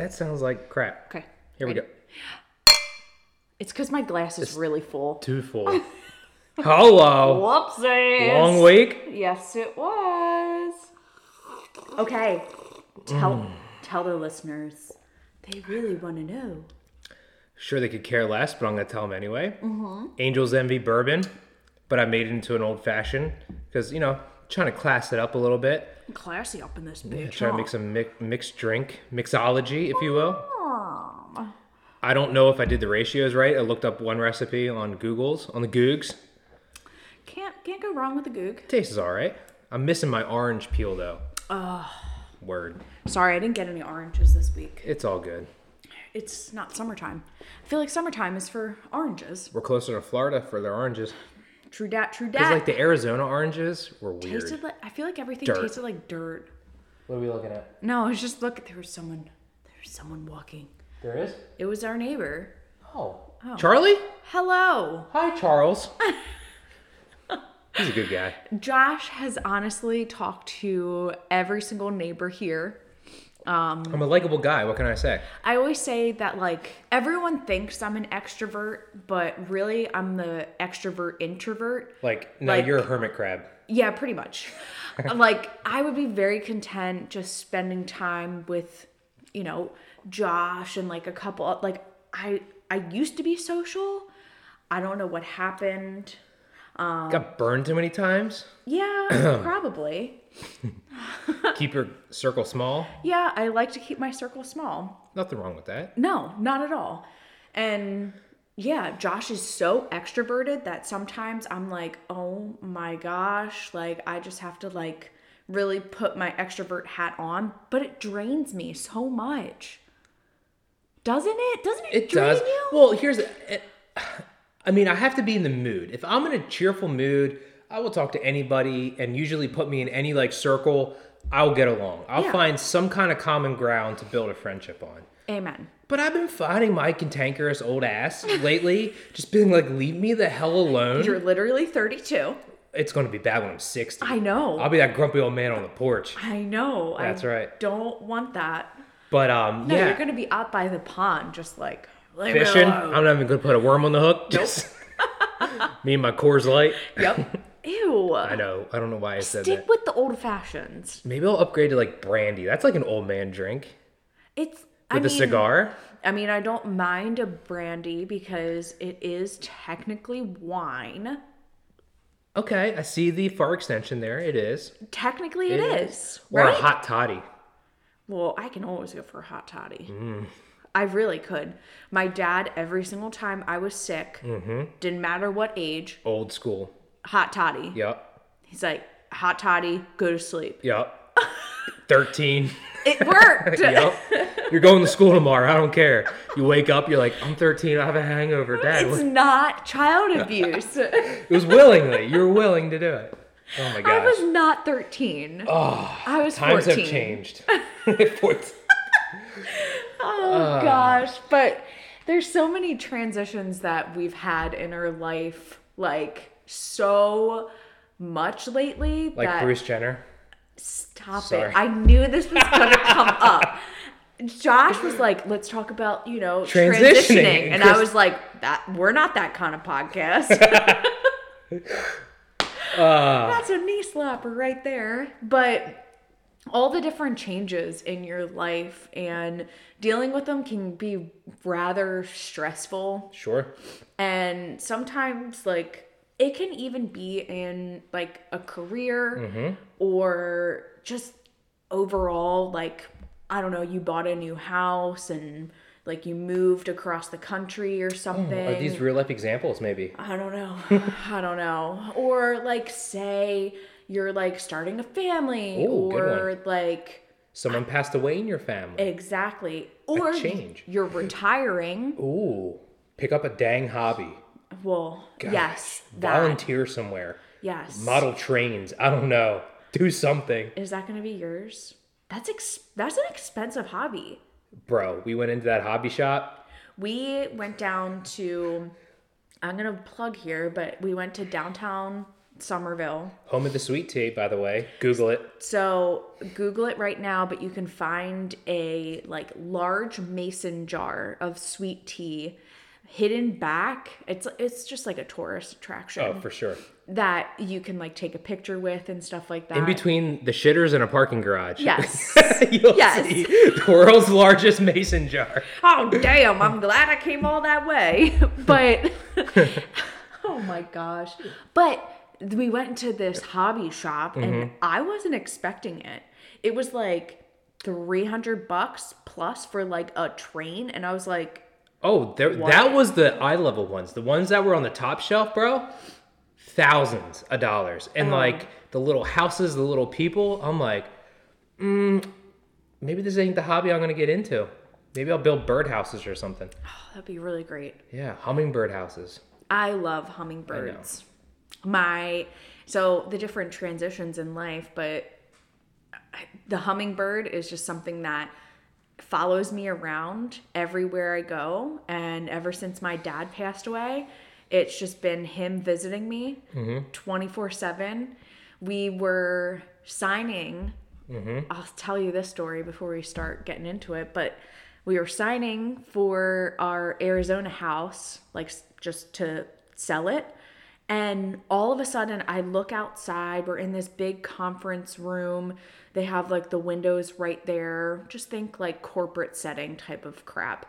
That sounds like crap. Okay. Here we go. It's because my glass is really full. Too full. Hello. Whoopsies. Long week. Yes, it was. Okay. Tell Mm. tell the listeners. They really want to know. Sure, they could care less, but I'm gonna tell them anyway. Mm-hmm. Angels Envy bourbon, but I made it into an old fashioned because you know trying to class it up a little bit. Classy up in this Yeah, bitch. trying to make some mi- mixed drink, mixology, if you will. I don't know if I did the ratios right. I looked up one recipe on Google's on the Googs. Can't can't go wrong with the goog. Tastes all right. I'm missing my orange peel though. Word. Sorry, I didn't get any oranges this week. It's all good. It's not summertime. I feel like summertime is for oranges. We're closer to Florida for their oranges. True dat, true Because dat. like the Arizona oranges were weird. tasted like I feel like everything Dirt. tasted like dirt. What are we looking at? No, it's just look. There was someone. There was someone walking. There is. It was our neighbor. Oh. oh. Charlie? Hello. Hi, Charles. He's a good guy. Josh has honestly talked to every single neighbor here. Um, I'm a likable guy. What can I say? I always say that like everyone thinks I'm an extrovert, but really I'm the extrovert introvert. Like, no, Like- you're a hermit crab. Yeah, pretty much. like I would be very content just spending time with, you know, Josh and like a couple like I I used to be social. I don't know what happened. Um, Got burned too many times. Yeah, probably. Keep your circle small. Yeah, I like to keep my circle small. Nothing wrong with that. No, not at all. And yeah, Josh is so extroverted that sometimes I'm like, oh my gosh, like I just have to like really put my extrovert hat on, but it drains me so much. Doesn't it? Doesn't it, It drain does. you? Well, here's. It, I mean, I have to be in the mood. If I'm in a cheerful mood, I will talk to anybody, and usually put me in any like circle. I'll get along. I'll Yeah. find some kind of common ground to build a friendship on. Amen. But I've been finding my cantankerous old ass lately, just being like, leave me the hell alone. You're literally 32. It's going to be bad when I'm 60. I know. I'll be that grumpy old man on the porch. I know. That's I right. Don't want that. But um, No, yeah, you're gonna be out by the pond, just like leave fishing. I'm not even to put a worm on the hook. Just me and my Coors Light. Yep. Ew. I know. I don't know why I said that. Stick that. with the old fashions. Maybe I'll upgrade to like brandy. That's like an old man drink It's I with a mean, cigar. I mean, I don't mind a brandy because it is technically wine. Okay, I see the far extension there. It is. Technically, it is. Or right? a hot toddy. well, I can always go for a hot toddy. Mm. I really could. My dad, every single time I was sick, Mm-hmm. didn't matter what age, Old school. hot toddy. Yep. He's like, hot toddy, go to sleep. Yep. 13. It worked. yep. You're going to school tomorrow. I don't care. You wake up, you're like, I'm 13. I have a hangover. Dad, It's what- not child abuse. it was willingly. You were willing to do it. Oh my god. I was not 13. oh, I was times 14. have changed. Fourteen. Oh gosh, but there's so many transitions that we've had in our life, like so much lately like that Bruce Jenner. stop Sorry. it. I knew this was gonna come up. Josh was like, "Let's talk about you know Transitioning. transitioning," and I was like, "That we're not that kind of podcast." Uh, That's a knee slapper right there. But all the different changes in your life and dealing with them can be rather stressful. sure. And sometimes, like, it can even be in like a career mm-hmm. or just overall, like, I don't know, you bought a new house and like you moved across the country or something. Are these real life examples, maybe? I don't know. I don't know. Or like say you're like starting a family Ooh, or like Someone passed away in your family. exactly. Or change. you're retiring. Ooh, pick up a dang hobby. Well, Gosh, yes, that. Volunteer somewhere. Yes. Model trains. I don't know. Do something. Is that going to be yours? That's ex- that's an expensive hobby. Bro, we went into that hobby shop. We went down to I'm going to plug here, but we went to downtown Somerville. Home of the sweet tea, by the way. Google it. So Google it right now, but you can find a like large mason jar of sweet tea hidden back. It's it's just like a tourist attraction Oh, for sure. that you can like take a picture with and stuff like that. In between the shitters and a parking garage. Yes. You'll Yes. see the world's largest mason jar. oh damn! I'm glad I came all that way. But oh my gosh! But we went to this hobby shop Mm-hmm. and I wasn't expecting it. It was like three hundred bucks plus for like a train, and I was like, Oh, there, that was the eye level ones. The ones that were on the top shelf, bro. Thousands of dollars. And Oh. like the little houses, the little people. I'm like, mm, maybe this ain't the hobby I'm going to get into. Maybe I'll build birdhouses or something. oh, "That'd be really great." Yeah, hummingbird houses. I love hummingbirds. My so the different transitions in life, but the hummingbird is just something that follows me around everywhere I go. And ever since my dad passed away, it's just been him visiting me mm-hmm. 24 7. We were signing, mm-hmm. I'll tell you this story before we start getting into it, but we were signing for our Arizona house, like just to sell it. And all of a sudden, I look outside. We're in this big conference room. They have like the windows right there. Just think like corporate setting type of crap.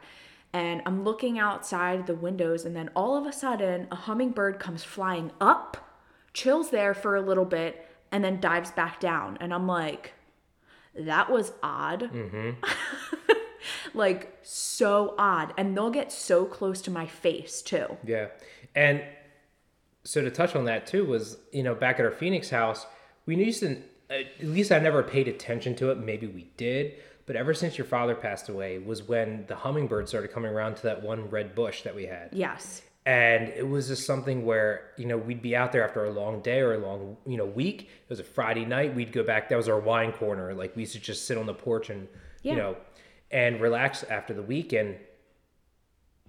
And I'm looking outside the windows, and then all of a sudden, a hummingbird comes flying up, chills there for a little bit, and then dives back down. And I'm like, that was odd. Mm-hmm. like, so odd. And they'll get so close to my face, too. Yeah. And so to touch on that too was, you know, back at our Phoenix house, we used to, at least I never paid attention to it. Maybe we did. But ever since your father passed away was when the hummingbird started coming around to that one red bush that we had. Yes. And it was just something where, you know, we'd be out there after a long day or a long, you know, week. It was a Friday night. We'd go back. That was our wine corner. Like we used to just sit on the porch and, Yeah. you know, and relax after the weekend.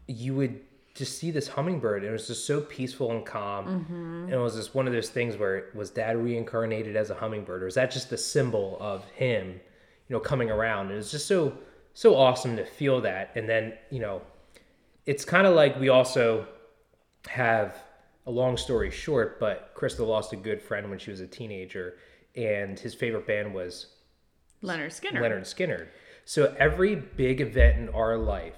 You would just see this hummingbird. And it was just so peaceful and calm. Mm-hmm. And it was just one of those things where was dad reincarnated as a hummingbird or is that just the symbol of him, you know, coming around? And it was just so, so awesome to feel that. And then, you know, it's kind of like we also have a long story short, but Crystal lost a good friend when she was a teenager, and his favorite band was Lynyrd Skynyrd. Lynyrd Skynyrd. So every big event in our life,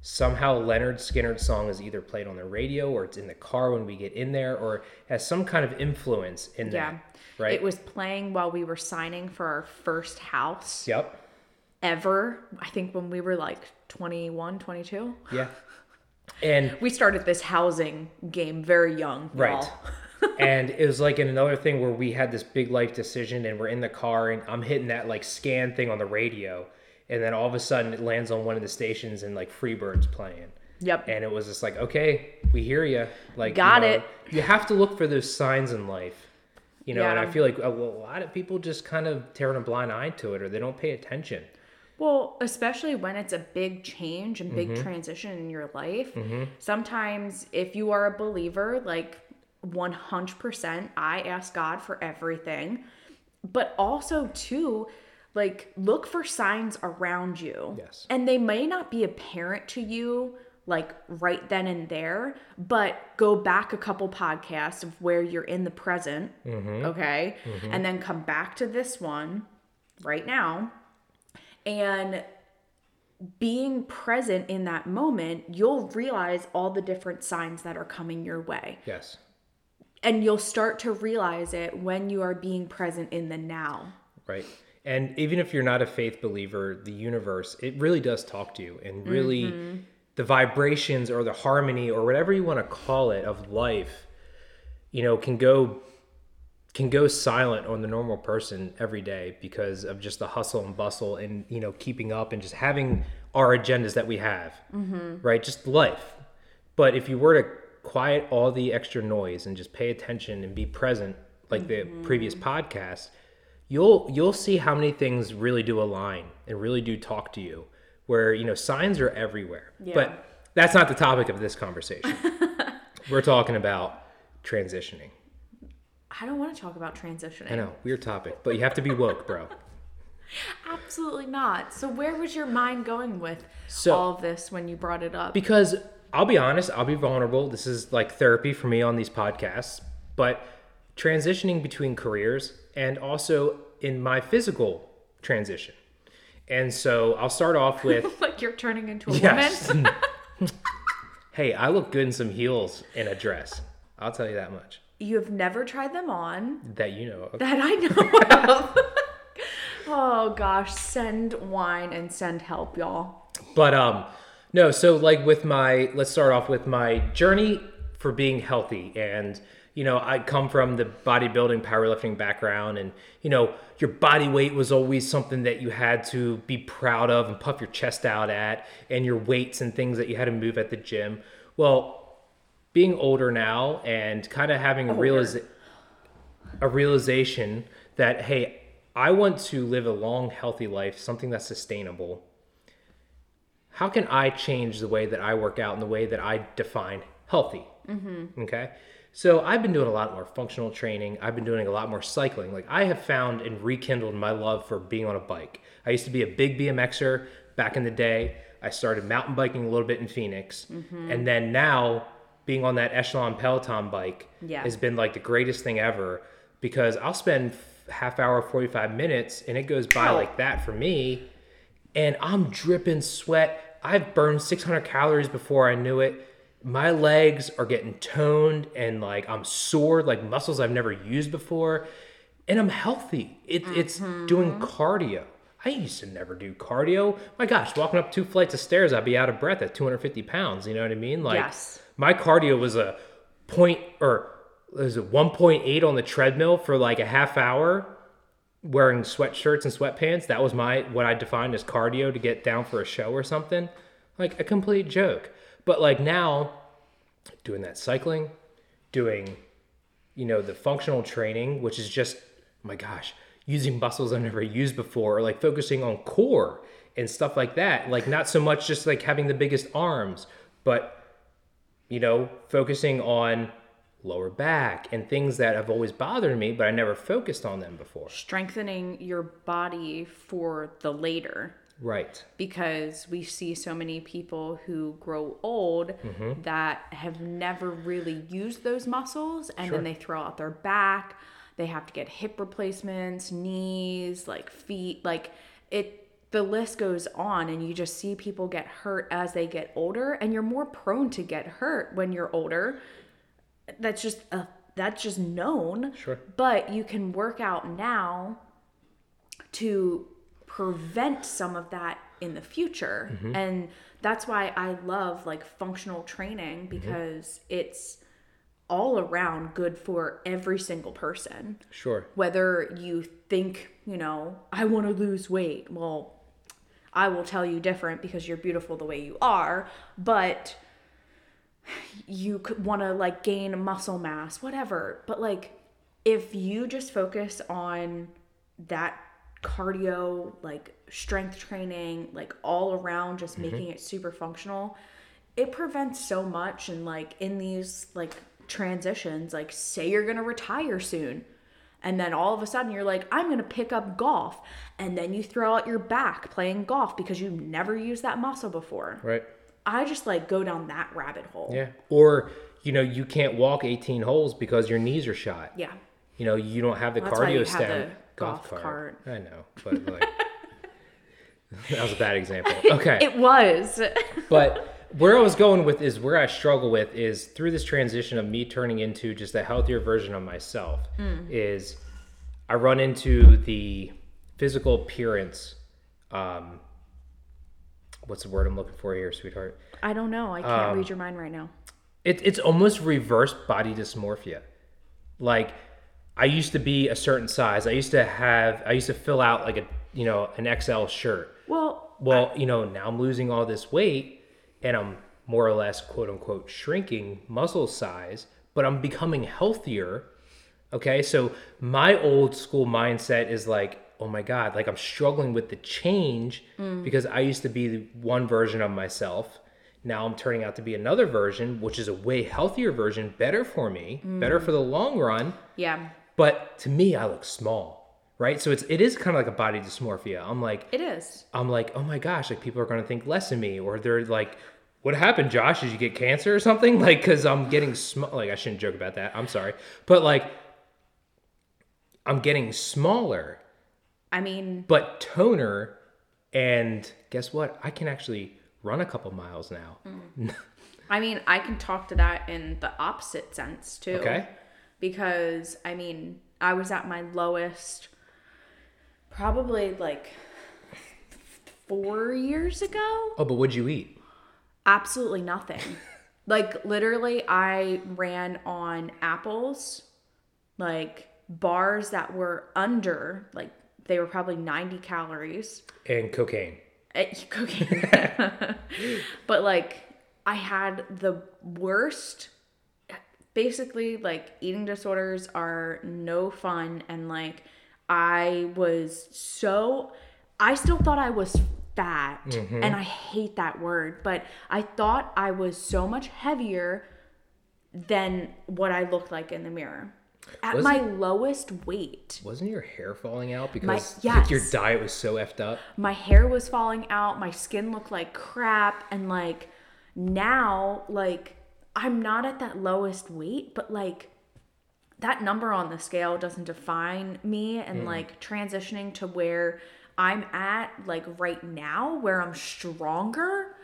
somehow Lynyrd Skynyrd's song is either played on the radio or it's in the car when we get in there or has some kind of influence in there. Yeah. that. Right. It was playing while we were signing for our first house Yep. ever. I think when we were like 21, 22. Yeah. And We started this housing game very young. Right. and it was like in another thing where we had this big life decision and we're in the car and I'm hitting that like scan thing on the radio and then all of a sudden it lands on one of the stations and like Freebird's playing. Yep. And it was just like, okay, we hear you. Like, Got you know, it. You have to look for those signs in life, you know. And I feel like a, lot of people just kind of turn a blind eye to it, or they don't pay attention. Well, especially when it's a big change and Mm-hmm. big transition in your life. Sometimes, if you are a believer, like 100%, I ask God for everything. But also, too, like look for signs around you. Yes. And they may not be apparent to you like right then and there, but go back a couple podcasts of where you're in the present. Mm-hmm. Okay. Mm-hmm. And then come back to this one right now and being present in that moment, you'll realize all the different signs that are coming your way. Yes. And you'll start to realize it when you are being present in the now. Right. And even if you're not a faith believer, the universe, it really does talk to you. And really, Mm-hmm. the vibrations or the harmony or whatever you want to call it of life, you know, can go can go silent on the normal person every day because of just the hustle and bustle and you know keeping up and just having our agendas that we have right just life but if you were to quiet all the extra noise and just pay attention and be present like the previous podcast you'll you'll see how many things really do align and really do talk to you where you know signs are everywhere Yeah. but that's not the topic of this conversation we're talking about transitioning I don't want to talk about transitioning. I know, weird topic, but you have to be woke, bro. Absolutely not. So where was your mind going with So- all of this when you brought it up? Because I'll be honest, I'll be vulnerable. This is like therapy for me on these podcasts, but transitioning between careers and also in my physical transition. And so I'll start off with like you're turning into a yes. woman. hey, I look good in some heels in a dress. I'll tell you that much. You have never tried them on That you know of. that I know of. oh gosh, send wine and send help, y'all. But um no, so like with my let's start off with my journey for being healthy and you know, I come from the bodybuilding powerlifting background and you know, your body weight was always something that you had to be proud of and puff your chest out at and your weights and things that you had to move at the gym. Well, being older now and kind of having a realiza- a realization that hey, I want to live a long healthy life, something that's sustainable how can I change the way that I work out and the way that I define healthy? Mm-hmm. Okay. So I've been doing a lot more functional training. I've been doing a lot more cycling. Like I have found and rekindled my love for being on a bike. I used to be a big BMXer back in the day. I started mountain biking a little bit in Phoenix. Mm-hmm. And then now being on that Echelon Peloton bike Yeah. has been like the greatest thing ever because I'll spend half hour, 45 minutes and it goes by Ow. like that for me and I'm dripping sweat. I've burned 600 calories before I knew it. My legs are getting toned and like I'm sore, like muscles I've never used before, and I'm healthy. It, It's doing mm-hmm. cardio. I used to never do cardio. My gosh, walking up two flights of stairs, I'd be out of breath at 250 pounds. You know what I mean? Like Yes. my cardio was a point or was it 1.8 on the treadmill for like a half hour wearing sweatshirts and sweatpants. That was my what I defined as cardio to get down for a show or something. Like a complete joke. But like now, doing that cycling, doing, you know, the functional training, which is just, my gosh, using muscles I've never used before, or like focusing on core and stuff like that. Like not so much just like having the biggest arms, but you know, focusing on lower back and things that have always bothered me, but I never focused on them before. Strengthening your body for the later. Right. because we see so many people who grow old Mm-hmm. that have never really used those muscles and Sure. then they throw out their back they have to get hip replacements knees like feet like it the list goes on and you just see people get hurt as they get older and you're more prone to get hurt when you're older that's just a that's just known Sure. but you can work out now to prevent some of that in the future. Mm-hmm. And that's why i love like functional training mm-hmm. because it's all around good for every single person. Sure. whether you think you know i want to lose weight well i will tell you different because you're beautiful the way you are but you want to like gain muscle mass whatever. But like if you just focus on that cardio like strength training like all around just mm-hmm. making it super functional it prevents so much and like in these like transitions like say you're gonna retire soon and then all of a sudden you're like i'm gonna pick up golf and then you throw out your back playing golf because you've never used that muscle before Right. i just like go down that rabbit hole Yeah. Or, you know, you can't walk 18 holes because your knees are shot. yeah You know, you don't have the That's cardio you the golf cart. I know, but like, that was a bad example. Okay. it was but where I was going with is where I struggle with is through this transition of me turning into just a healthier version of myself is I run into the physical appearance. Um, what's the word I'm looking for here, sweetheart? i don't know i can't read your mind right now It, it's almost reverse body dysmorphia. Like I used to be a certain size. I used to have. I used to fill out like a you know an XL shirt. well Well, you know, now I'm losing all this weight and I'm more or less quote unquote shrinking muscle size, but I'm becoming healthier. Okay. So my old school mindset is like, oh my God, like I'm struggling with the change mm. because I used to be one version of myself. Now I'm turning out to be another version, which is a way healthier version, better for me, better mm. for the long run. yeah But to me, I look small, right? So it's it is kind of like a body dysmorphia. I'm like, It is. I'm like, oh my gosh, like people are gonna think less of me, or they're like, what happened, Josh? Did you get cancer or something? Like, cause I'm getting small. Like, I shouldn't joke about that. I'm sorry, but like, I'm getting smaller, I mean, but toner, and guess what? I can actually run a couple miles now. Mm. I mean, I can talk to that in the opposite sense too. Okay. Because I mean, I was at my lowest probably like 4 years ago. Oh, but what'd you eat? Absolutely nothing. like literally I ran on apples, like bars that were under like they were probably 90 calories. And cocaine. Eh, cocaine. but like I had the worst basically like eating disorders are no fun and like I was so I still thought I was fat mm-hmm. and I hate that word, but I thought I was so much heavier than what I looked like in the mirror. At Was my lowest weight. Wasn't your hair falling out because yes. like, your diet was so effed up? my hair was falling out my skin looked like crap and like now like i'm not at that lowest weight but like that number on the scale doesn't define me and mm. like transitioning to where i'm at like right now where i'm stronger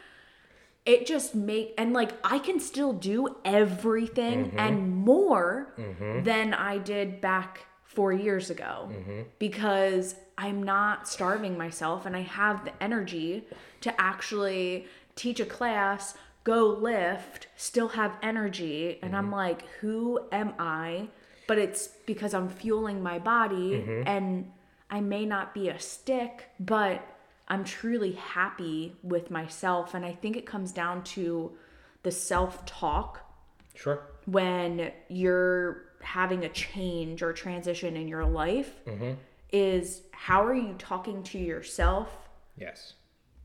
it just make and like i can still do everything mm-hmm. and more mm-hmm. than i did back four years ago mm-hmm. because i'm not starving myself and i have the energy to actually teach a class go lift still have energy and i'm mm-hmm. like who am i but it's because i'm fueling my body mm-hmm. and i may not be a stick but I'm truly happy with myself. And I think it comes down to the self talk Sure. when you're having a change or transition in your life mm-hmm. is how are you talking to yourself Yes.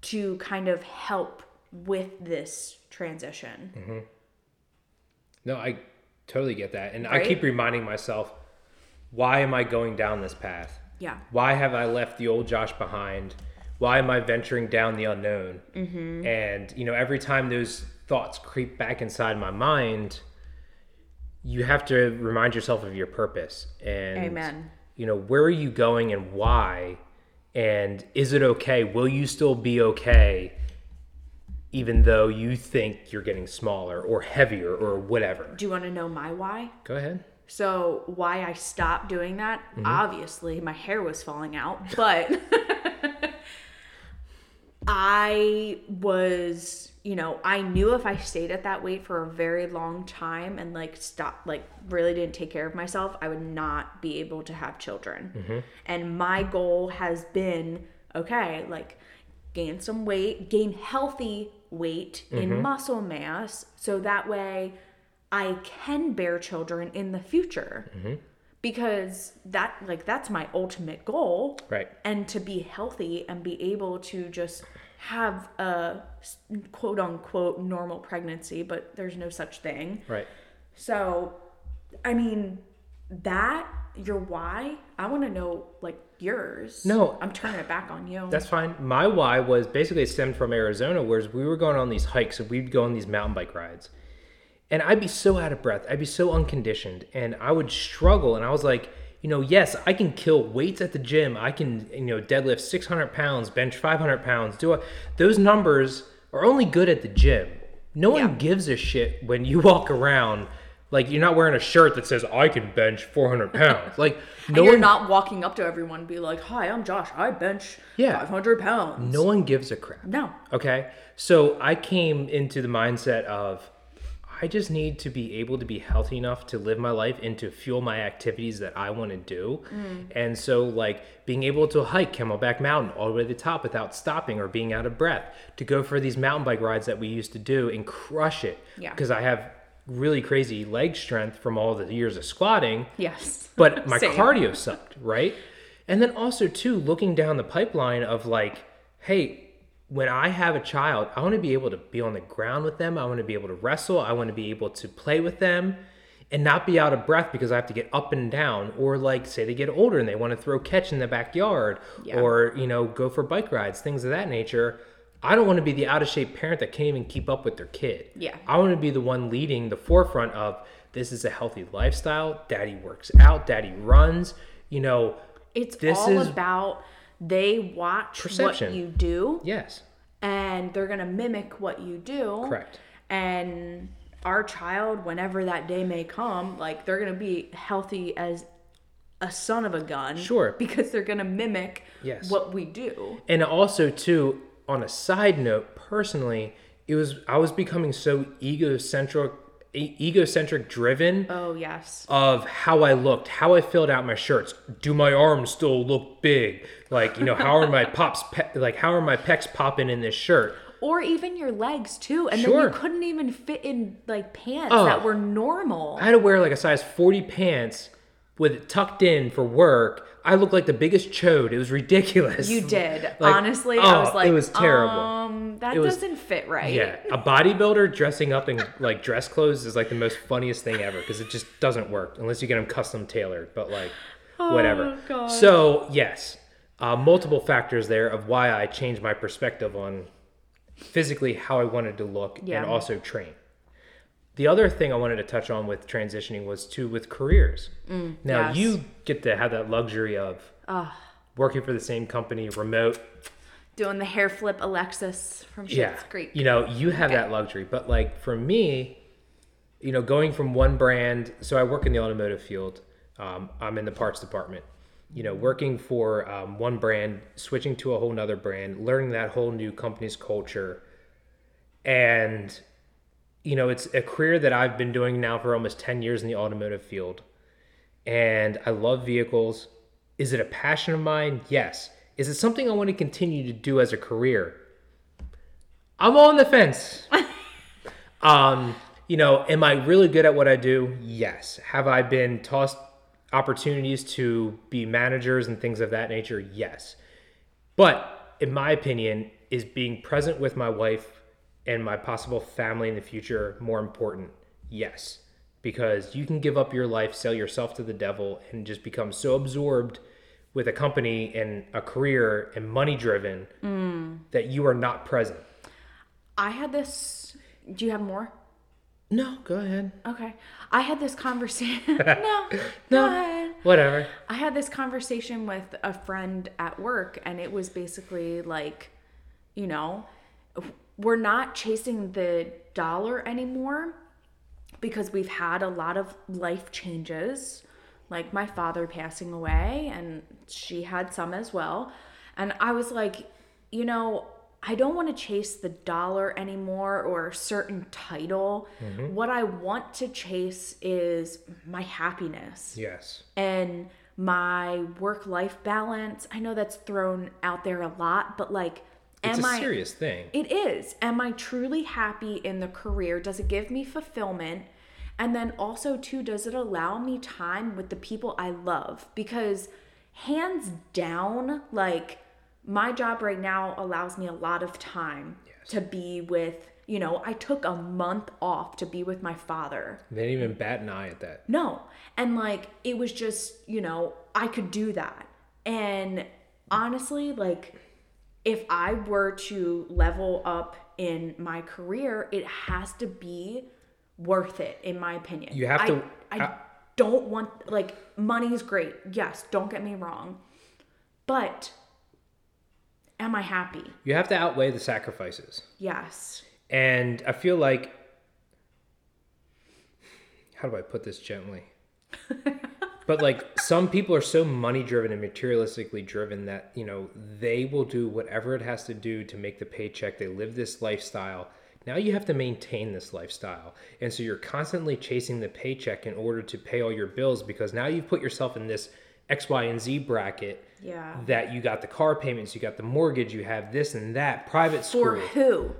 to kind of help with this transition? No, I totally get that. And I keep reminding myself, why am I going down this path? Yeah. Why have I left the old Josh behind? Why am I venturing down the unknown? Mm-hmm. And, you know, every time those thoughts creep back inside my mind, you have to remind yourself of your purpose. And, Amen. you know, where are you going and why? And is it okay? Will you still be okay? Even though you think you're getting smaller or heavier or whatever. Do you want to know my why? Go ahead. So, why I stopped doing that? Mm-hmm. Obviously, my hair was falling out, but I was, you know, I knew if I stayed at that weight for a very long time and like stopped, like really didn't take care of myself, I would not be able to have children. And my goal has been okay, like gain some weight, gain healthy weight in mm-hmm. muscle mass, so that way I can bear children in the future. Mm-hmm. Because that like that's my ultimate goal. Right. And to be healthy and be able to just have a quote unquote normal pregnancy, but there's no such thing. Right. So, I mean, that your why, I want to know like yours. No. I'm turning it back on you. That's fine. My why was basically stemmed from Arizona, whereas we were going on these hikes and we'd go on these mountain bike rides. And I'd be so out of breath. I'd be so unconditioned. And I would struggle. And I was like, you know, yes, I can kill weights at the gym. I can, you know, deadlift 600 pounds, bench 500 pounds. Do I, those numbers are only good at the gym. No one Yeah. gives a shit when you walk around. Like you're not wearing a shirt that says I can bench 400 pounds. Like and no you're one, not walking up to everyone and be like, "Hi, I'm Josh. I bench Yeah. 500 pounds." no one gives a crap. No. Okay. So I came into the mindset of I just need to be able to be healthy enough to live my life and to fuel my activities that I want to do. Mm. And so, like, being able to hike Camelback Mountain all the way to the top without stopping or being out of breath, to go for these mountain bike rides that we used to do and crush it. Yeah. Because I have really crazy leg strength from all the years of squatting Yes. but my cardio sucked, right? And then also too looking down the pipeline of like, hey, when I have a child, I want to be able to be on the ground with them. I want to be able to wrestle. I want to be able to play with them. and not be out of breath because I have to get up and down, or like say they get older and they want to throw catch in the backyard, Yeah. or you know go for bike rides, things of that nature. I don't want to be the out of shape parent that can't even keep up with their kid. Yeah. I want to be the one leading the forefront of this is a healthy lifestyle. Daddy works out, daddy runs. You know, It's This all is- about they watch Perception. what you do yes, and they're going to mimic what you do. correct. And our child, whenever that day may come, like they're going to be healthy as a son of a gun. Sure. Because they're going to mimic Yes. what we do. And also too, on a side note, personally, it was I was becoming so egocentric, e- egocentric driven Oh, yes. of how I looked, how I filled out my shirts. Do my arms still look big? Like you know, how are my pops pe- like how are my pecs popping in this shirt? Or even your legs too. And then you couldn't even fit in like pants Oh. that were normal. I had to wear like a size 40 pants with it tucked in for work. I looked like the biggest chode. It was ridiculous. You did. Like, Honestly, I oh, was like, it was terrible. Um, that was- doesn't fit right. Yeah, a bodybuilder dressing up in like dress clothes is like the most funniest thing ever because it just doesn't work unless you get them custom tailored. But like, whatever. Oh, God. So yes, uh, multiple factors there of why I changed my perspective on physically how I wanted to look Yeah. and also train. The other thing I wanted to touch on with transitioning was too with careers. now Mm, yes. you get to have that luxury of working for the same company, remote, Doing the hair flip Alexis from Schitt's yeah. Creek. you know you have that luxury. But like for me you know going from one brand so i work in the automotive field. Um, i'm in the parts department. You know working for um, one brand switching to a whole nother brand learning that whole new company's culture. And you know it's a career that i've been doing now for almost 10 years in the automotive field and i love vehicles is it a passion of mine yes is it something i want to continue to do as a career I'm on the fence. um, you know, am I really good at what I do? Yes. Have I been tossed opportunities to be managers and things of that nature? Yes. But in my opinion, is being present with my wife and my possible family in the future more important? Yes. Because you can give up your life, sell yourself to the devil, and just become so absorbed with a company and a career and money driven mm. that you are not present. I had this. Do you have more? No, go ahead. Okay. I had this conversation. no, No. go ahead. Whatever. I had this conversation with a friend at work, and it was basically like, you know, we're not chasing the dollar anymore because we've had a lot of life changes, like my father passing away, and she had some as well. And I was like, you know, I don't want to chase the dollar anymore or a certain title. Mm-hmm. What I want to chase is my happiness Yes. and my work life balance. I know that's thrown out there a lot, but like, It's am a I? serious thing. It is. Am I truly happy in the career? Does it give me fulfillment? And then also, too, does it allow me time with the people I love? Because hands down, like my job right now allows me a lot of time to be with, you know, I took a month off to be with my father. They didn't even bat an eye at that. No. And like it was just, you know, I could do that. And honestly, like if I were to level up in my career, it has to be worth it in my opinion. You have I- to- I, I- don't want like money's great. Yes, don't get me wrong. But am I happy? You have to outweigh the sacrifices. Yes. And I feel like how do I put this gently? but like some people are so money driven and materialistically driven that, you know, they will do whatever it has to do to make the paycheck. They live this lifestyle. Now you have to maintain this lifestyle. And so you're constantly chasing the paycheck in order to pay all your bills because now you've put yourself in this X, Y, and Z bracket Yeah. that you got the car payments, you got the mortgage, you have this and that, private school. For who?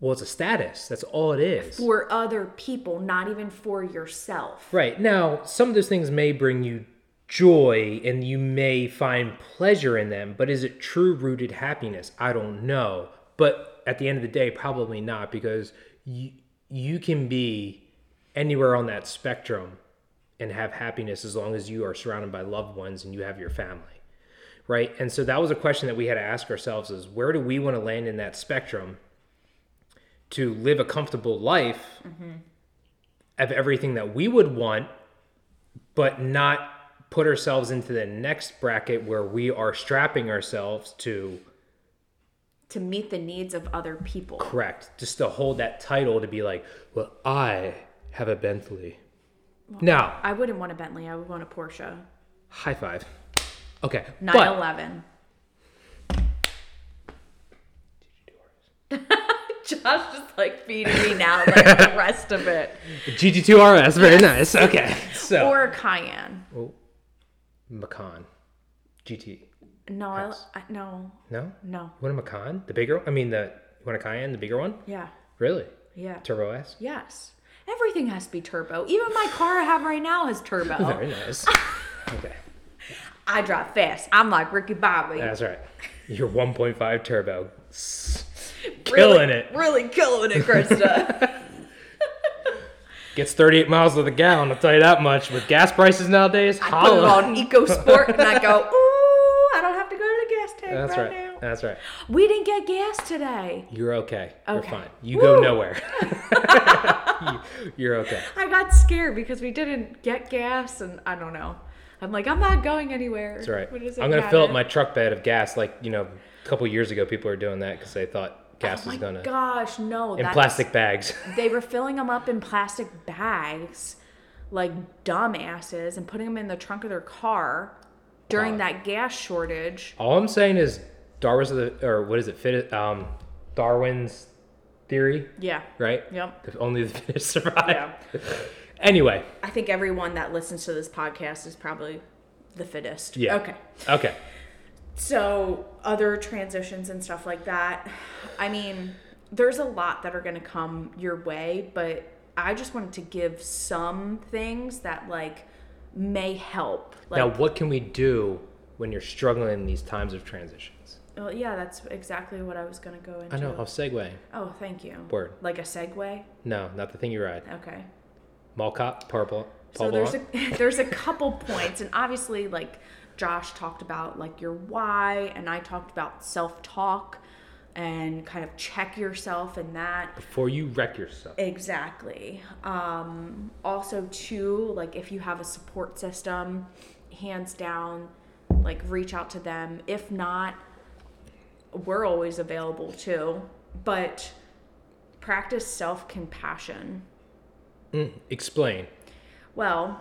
Well, it's a status. That's all it is. For other people, not even for yourself. Right. Now, some of those things may bring you joy and you may find pleasure in them, but is it true rooted happiness? I don't know. But at the end of the day, probably not because you, you can be anywhere on that spectrum and have happiness as long as you are surrounded by loved ones and you have your family. Right? And so that was a question that we had to ask ourselves is where do we want to land in that spectrum to live a comfortable life mm-hmm. of everything that we would want but not put ourselves into the next bracket where we are strapping ourselves to To meet the needs of other people. correct just to hold that title to be like well i have a bentley now I wouldn't want a Bentley. I would want a Porsche. high five okay 911. Josh is like feeding me now, like the rest of it. but gt2 rs very nice okay so Or Cayenne. oh, macan gt No, I, I no, no no. you want a macan the bigger i mean the you want a cayenne the bigger one Yeah, really yeah. turbo s Yes. Everything has to be turbo. Even my car I have right now has turbo. very nice okay I drive fast. I'm like Ricky Bobby. that's right your 1.5 turbo S- really, killing it Really killing it, Krista. Gets 38 miles to the gallon, I'll tell you that much. With gas prices nowadays, I put it on EcoSport and I go, ooh, I don't have to go to the gas tank That's right, right. now. That's right. We didn't get gas today. You're okay. You're fine. You go nowhere. You- You're okay. I got scared because we didn't get gas and I don't know. I'm like, I'm not going anywhere. That's right. What does it I'm gonna fill up my truck bed of gas, like you know, a couple years ago, people were doing that because they thought gas Oh my gonna gosh, no. in plastic bags. They were filling them up in plastic bags like dumbasses and putting them in the trunk of their car during that gas shortage. All I'm saying is, Darwin's the or what is it? Fit um, Darwin's theory, Yeah. right? Yep. If only the fittest survive. Yeah. Anyway, I think everyone that listens to this podcast is probably the fittest. yeah. Okay. Okay. So, other transitions and stuff like that. I mean, there's a lot that are going to come your way, but I just wanted to give some things that like may help. Like, now, what can we do when you're struggling in these times of transitions? well, yeah, that's exactly what I was going to go into. I know. I'll oh, segue. Oh, thank you. Word. Like a segue? No, not the thing you ride. Okay. Mall cop, purple. So there's a there's a couple points, and obviously, like Josh talked about, like your why, and I talked about self talk, and kind of check yourself in that. Before you wreck yourself. Exactly. Um, also, too, like if you have a support system, hands down, like reach out to them. If not, we're always available too. But practice self compassion. Mm, explain. Well,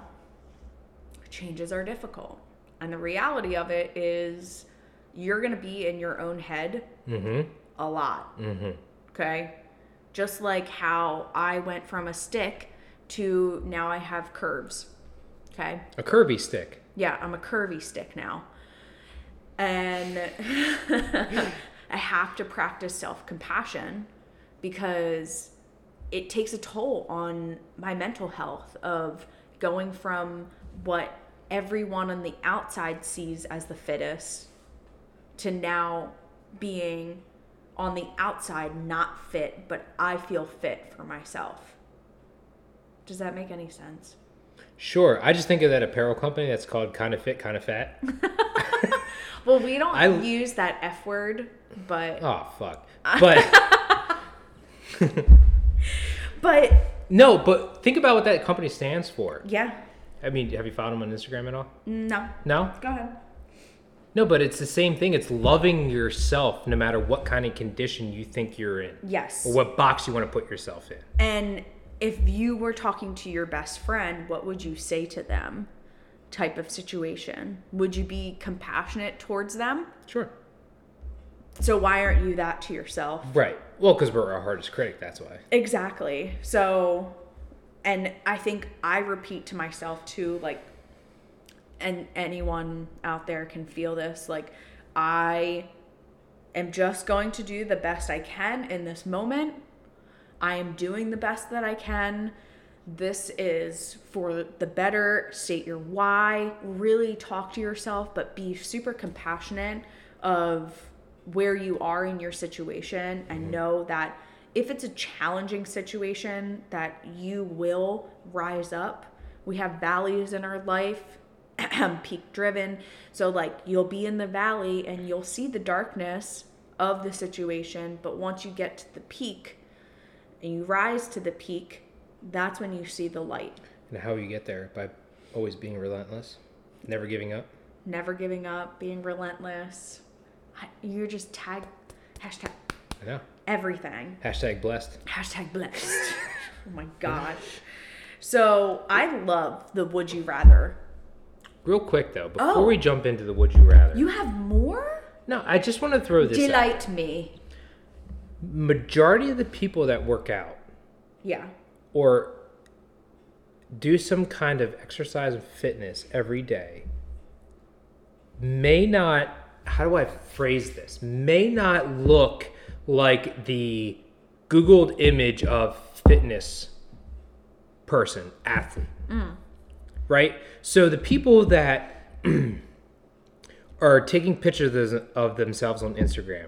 changes are difficult. And the reality of it is you're going to be in your own head Mm-hmm. a lot. Mm-hmm. Okay? Just like how I went from a stick to now I have curves. Okay? A curvy stick. Yeah, I'm a curvy stick now. And I have to practice self compassion because it takes a toll on my mental health of going from what everyone on the outside sees as the fittest to now being on the outside not fit, but I feel fit for myself. Does that make any sense? Sure. I just think of that apparel company that's called Kind of Fit, Kind of Fat. Well, we don't I- use that F word, but Oh, fuck. But but no, but think about what that company stands for. yeah, I mean, have you followed him on Instagram at all? no. No? Go ahead. No, but it's the same thing. It's loving yourself no matter what kind of condition you think you're in Yes. or what box you want to put yourself in. And if you were talking to your best friend, what would you say to them? Type of situation. Would you be compassionate towards them? Sure. So why aren't you that to yourself? Right. Well, because we're our hardest critic, that's why. Exactly. So, and I think I repeat to myself too, like, and anyone out there can feel this. Like, I am just going to do the best I can in this moment. I am doing the best that I can. This is for the better. State your why. Really talk to yourself, but be super compassionate of where you are in your situation and mm-hmm. know that if it's a challenging situation that you will rise up. We have valleys in our life, peak driven. So like you'll be in the valley and you'll see the darkness of the situation, but once you get to the peak and you rise to the peak, that's when you see the light. And how you get there by always being relentless, never giving up. Never giving up, being relentless. You're just tag hashtag I know. Everything. Hashtag blessed. Hashtag blessed. oh my gosh. So I love the would you rather. Real quick though, before Oh. we jump into the would you rather. You have more? no, I just want to throw this. out. Delight me. Majority of the people that work out Yeah. or do some kind of exercise and fitness every day may not how do i phrase this may not look like the googled image of fitness person athlete right? So the people that are taking pictures of themselves on instagram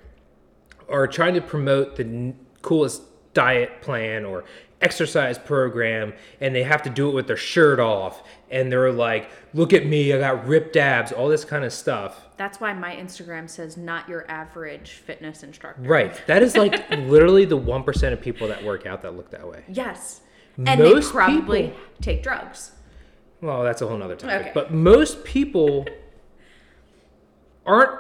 are trying to promote the coolest diet plan or exercise program and they have to do it with their shirt off and they're like look at me i got ripped abs all this kind of stuff That's why my Instagram says not your average fitness instructor. right that is like literally the 1% of people that work out that look that way Yes. And Most they probably people- take drugs. well that's a whole nother topic Okay. but most people aren't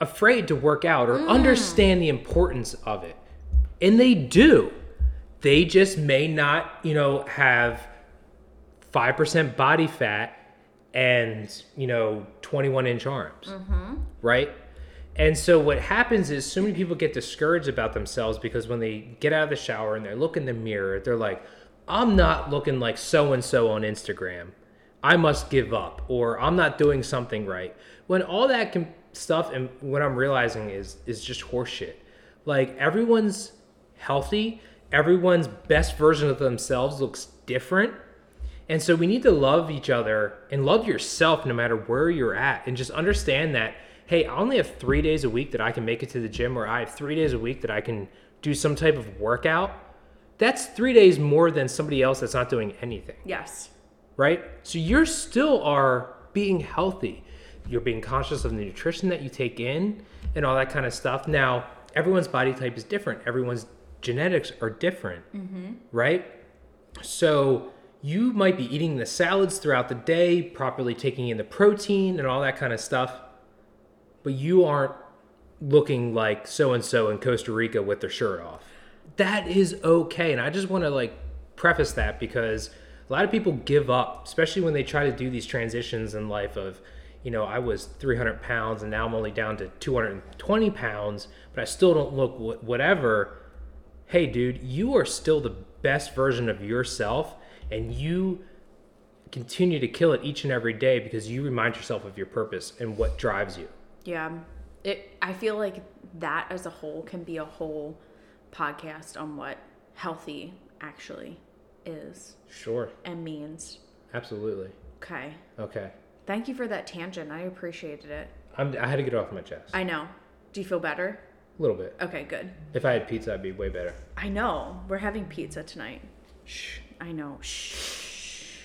afraid to work out or mm. understand the importance of it and they do they just may not you know have 5% body fat and you know 21 inch arms mm-hmm. right? And so what happens is so many people get discouraged about themselves because when they get out of the shower and they look in the mirror they're like i'm not looking like so and so on instagram. I must give up or i'm not doing something right. When all that can, stuff and what i'm realizing is is just horseshit. Like everyone's healthy everyone's best version of themselves looks different and so we need to love each other and love yourself no matter where you're at and just understand that, hey, I only have three days a week that I can make it to the gym or I have three days a week that I can do some type of workout. That's three days more than somebody else that's not doing anything, Yes. right? So you're still are being healthy. You're being conscious of the nutrition that you take in and all that kind of stuff. Now, everyone's body type is different. Everyone's genetics are different, mm-hmm. right? So you might be eating the salads throughout the day, properly taking in the protein and all that kind of stuff, but you aren't looking like so and so in Costa Rica with their shirt off. That is okay. And I just want to like preface that because a lot of people give up, especially when they try to do these transitions in life of, you know, I was 300 pounds and now I'm only down to 220 pounds, but I still don't look whatever hey dude you are still the best version of yourself and you continue to kill it each and every day because you remind yourself of your purpose and what drives you Yeah. It I feel like that as a whole can be a whole podcast on what healthy actually is sure and means. absolutely Okay. okay Thank you for that tangent. I appreciated it. I'm, i had to get it off my chest I know. Do you feel better? A little bit Okay, good. if i had pizza i'd be way better I know. We're having pizza tonight. Shh. I know. Shh.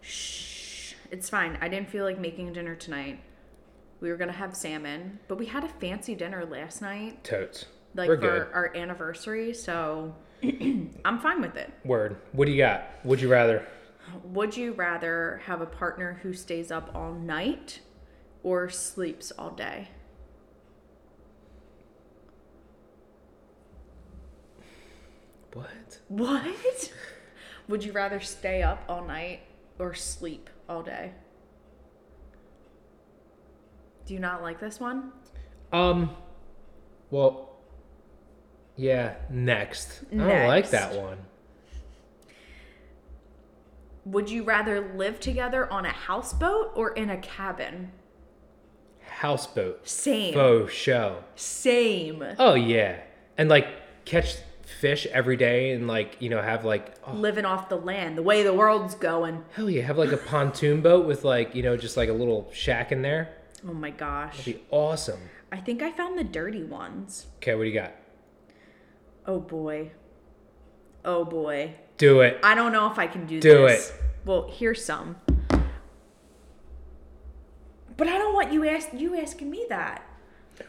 Shh. It's fine. I didn't feel like making dinner tonight. We were gonna have salmon, but we had a fancy dinner last night, totes like we're for good our anniversary. So I'm fine with it. word what do you got would you rather Would you rather have a partner who stays up all night or sleeps all day? What What? Would you rather stay up all night or sleep all day? Do you not like this one? um well yeah next next. i don't like that one Would you rather live together on a houseboat or in a cabin? houseboat Same. faux show Same. Oh yeah, and like catch fish every day, and like you know have like oh, Living off the land, the way the world's going. hell yeah, have like a pontoon boat with like you know just like a little shack in there. Oh my gosh. Be awesome. I think I found the dirty ones. Okay, what do you got? Oh boy. Oh boy. Do it. I don't know if I can do, Do this. Well, here's some. But I don't want you ask you asking me that.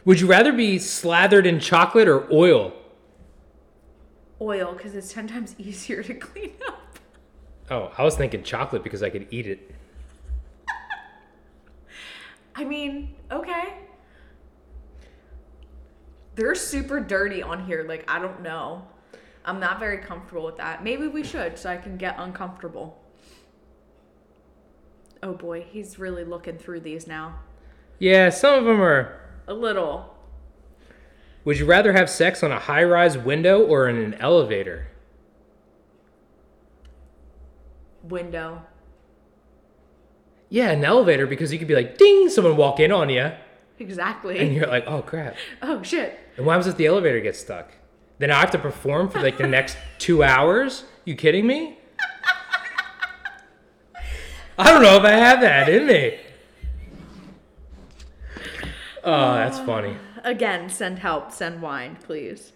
Would you rather be slathered in chocolate or oil? Oil, because it's ten times easier to clean up. Oh, I was thinking chocolate because I could eat it. I mean, okay. They're super dirty on here. Like, I don't know. I'm not very comfortable with that. Maybe we should so I can get uncomfortable. Oh boy, he's really looking through these now. Yeah, some of them are. A little. Would you rather have sex on a high rise window or in an elevator? Window. Yeah, an elevator because you could be like, ding, someone walk in on you, Exactly. and you're like, oh crap. Oh shit. And what happens if the elevator gets stuck? Then I have to perform for like the next two hours? You kidding me? I don't know if I have that in me. Oh, that's funny. Again, send help, send wine, please.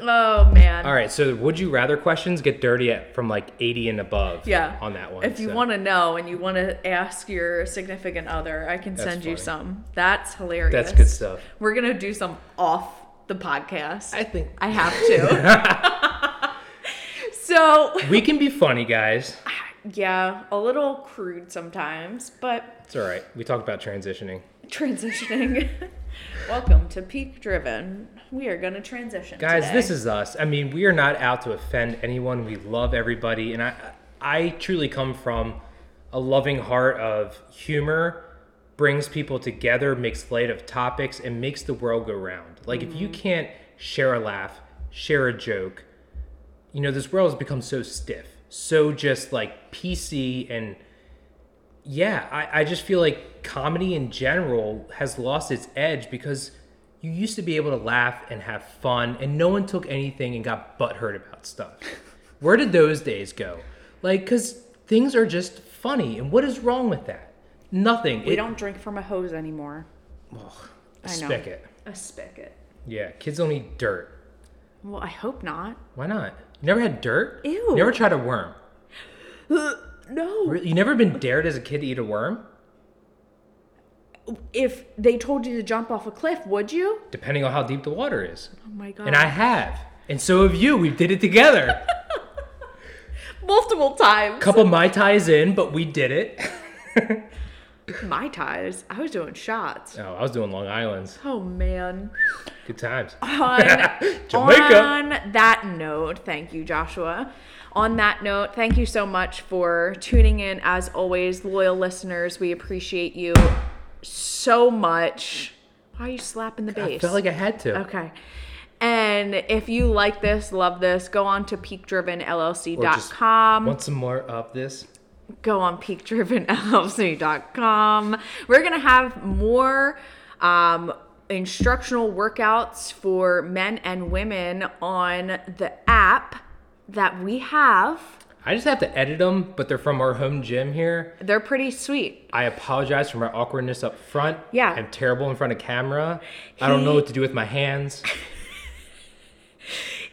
Oh man. All right, so would you rather questions get dirty at from like 80 and above Yeah. on that one. If you so. want to know and you want to ask your significant other, I can That's send you some. That's hilarious. That's good stuff. We're going to do some off the podcast. I think I have to. so, we can be funny, guys. yeah, a little crude sometimes, but It's all right. We talked about transitioning. transitioning. Welcome to Peak Driven. We are going to transition. Guys, today. this is us. I mean, we are not out to offend anyone. We love everybody, and I, I truly come from a loving heart of humor, brings people together, makes light of topics, and makes the world go round. Like, if you mm-hmm. can't share a laugh, share a joke, you know, this world has become so stiff, so just like PC and yeah, I, I just feel like comedy in general has lost its edge because you used to be able to laugh and have fun and no one took anything and got butthurt about stuff. Where did those days go? Like, because things are just funny. And what is wrong with that? Nothing. We It- don't drink from a hose anymore. a I know. spigot. A spigot. Yeah, kids don't eat dirt. Well, I hope not. Why not? You never had dirt? Ew. You never tried a worm? No. You never been dared as a kid to eat a worm? If they told you to jump off a cliff, would you? Depending on how deep the water is. Oh my god. And I have. And so have you. We did it together. multiple times. couple mai tais in, but we did it. My ties. I was doing shots. Oh, I was doing Long Island's. Oh man. Good times. On, Jamaica. on that note, thank you, Joshua. On that note, thank you so much for tuning in. As always, loyal listeners, we appreciate you so much. Why are you slapping the bass? I felt like I had to. Okay. And if you like this, love this, go on to peakdrivenllc.com. Want some more of this? Go on peakdrivenllc.com. We're going to have more um, instructional workouts for men and women on the app that we have. I just have to edit them, but they're from our home gym here. They're pretty sweet. I apologize for my awkwardness up front. Yeah. I'm terrible in front of camera. I don't know what to do with my hands.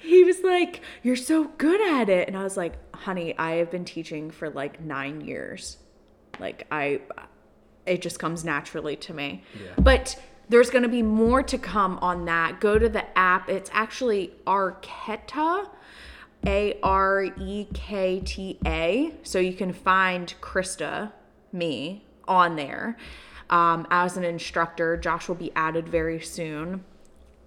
He was like, You're so good at it. And I was like, Honey, I have been teaching for like nine years. Like, I, it just comes naturally to me. Yeah. But there's going to be more to come on that. Go to the app. It's actually Arketa, A R E K T A. So you can find Krista, me, on there um, as an instructor. Josh will be added very soon.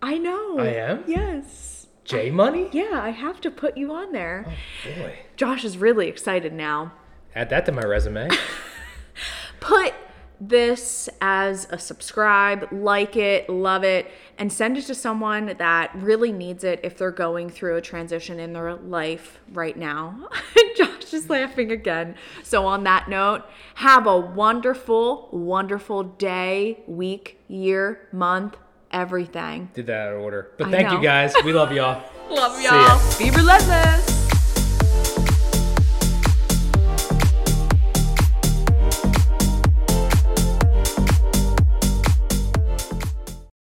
I know. I am? Yes. J Money? Yeah, I have to put you on there. Boy. Josh is really excited now. Add that to my resume. Put this as a subscribe, like it, love it, and send it to someone that really needs it if they're going through a transition in their life right now. Josh is laughing again. So, on that note, have a wonderful, wonderful day, week, year, month, everything. Did that out of order. But thank you guys. We love y'all. Love y'all. Be relentless.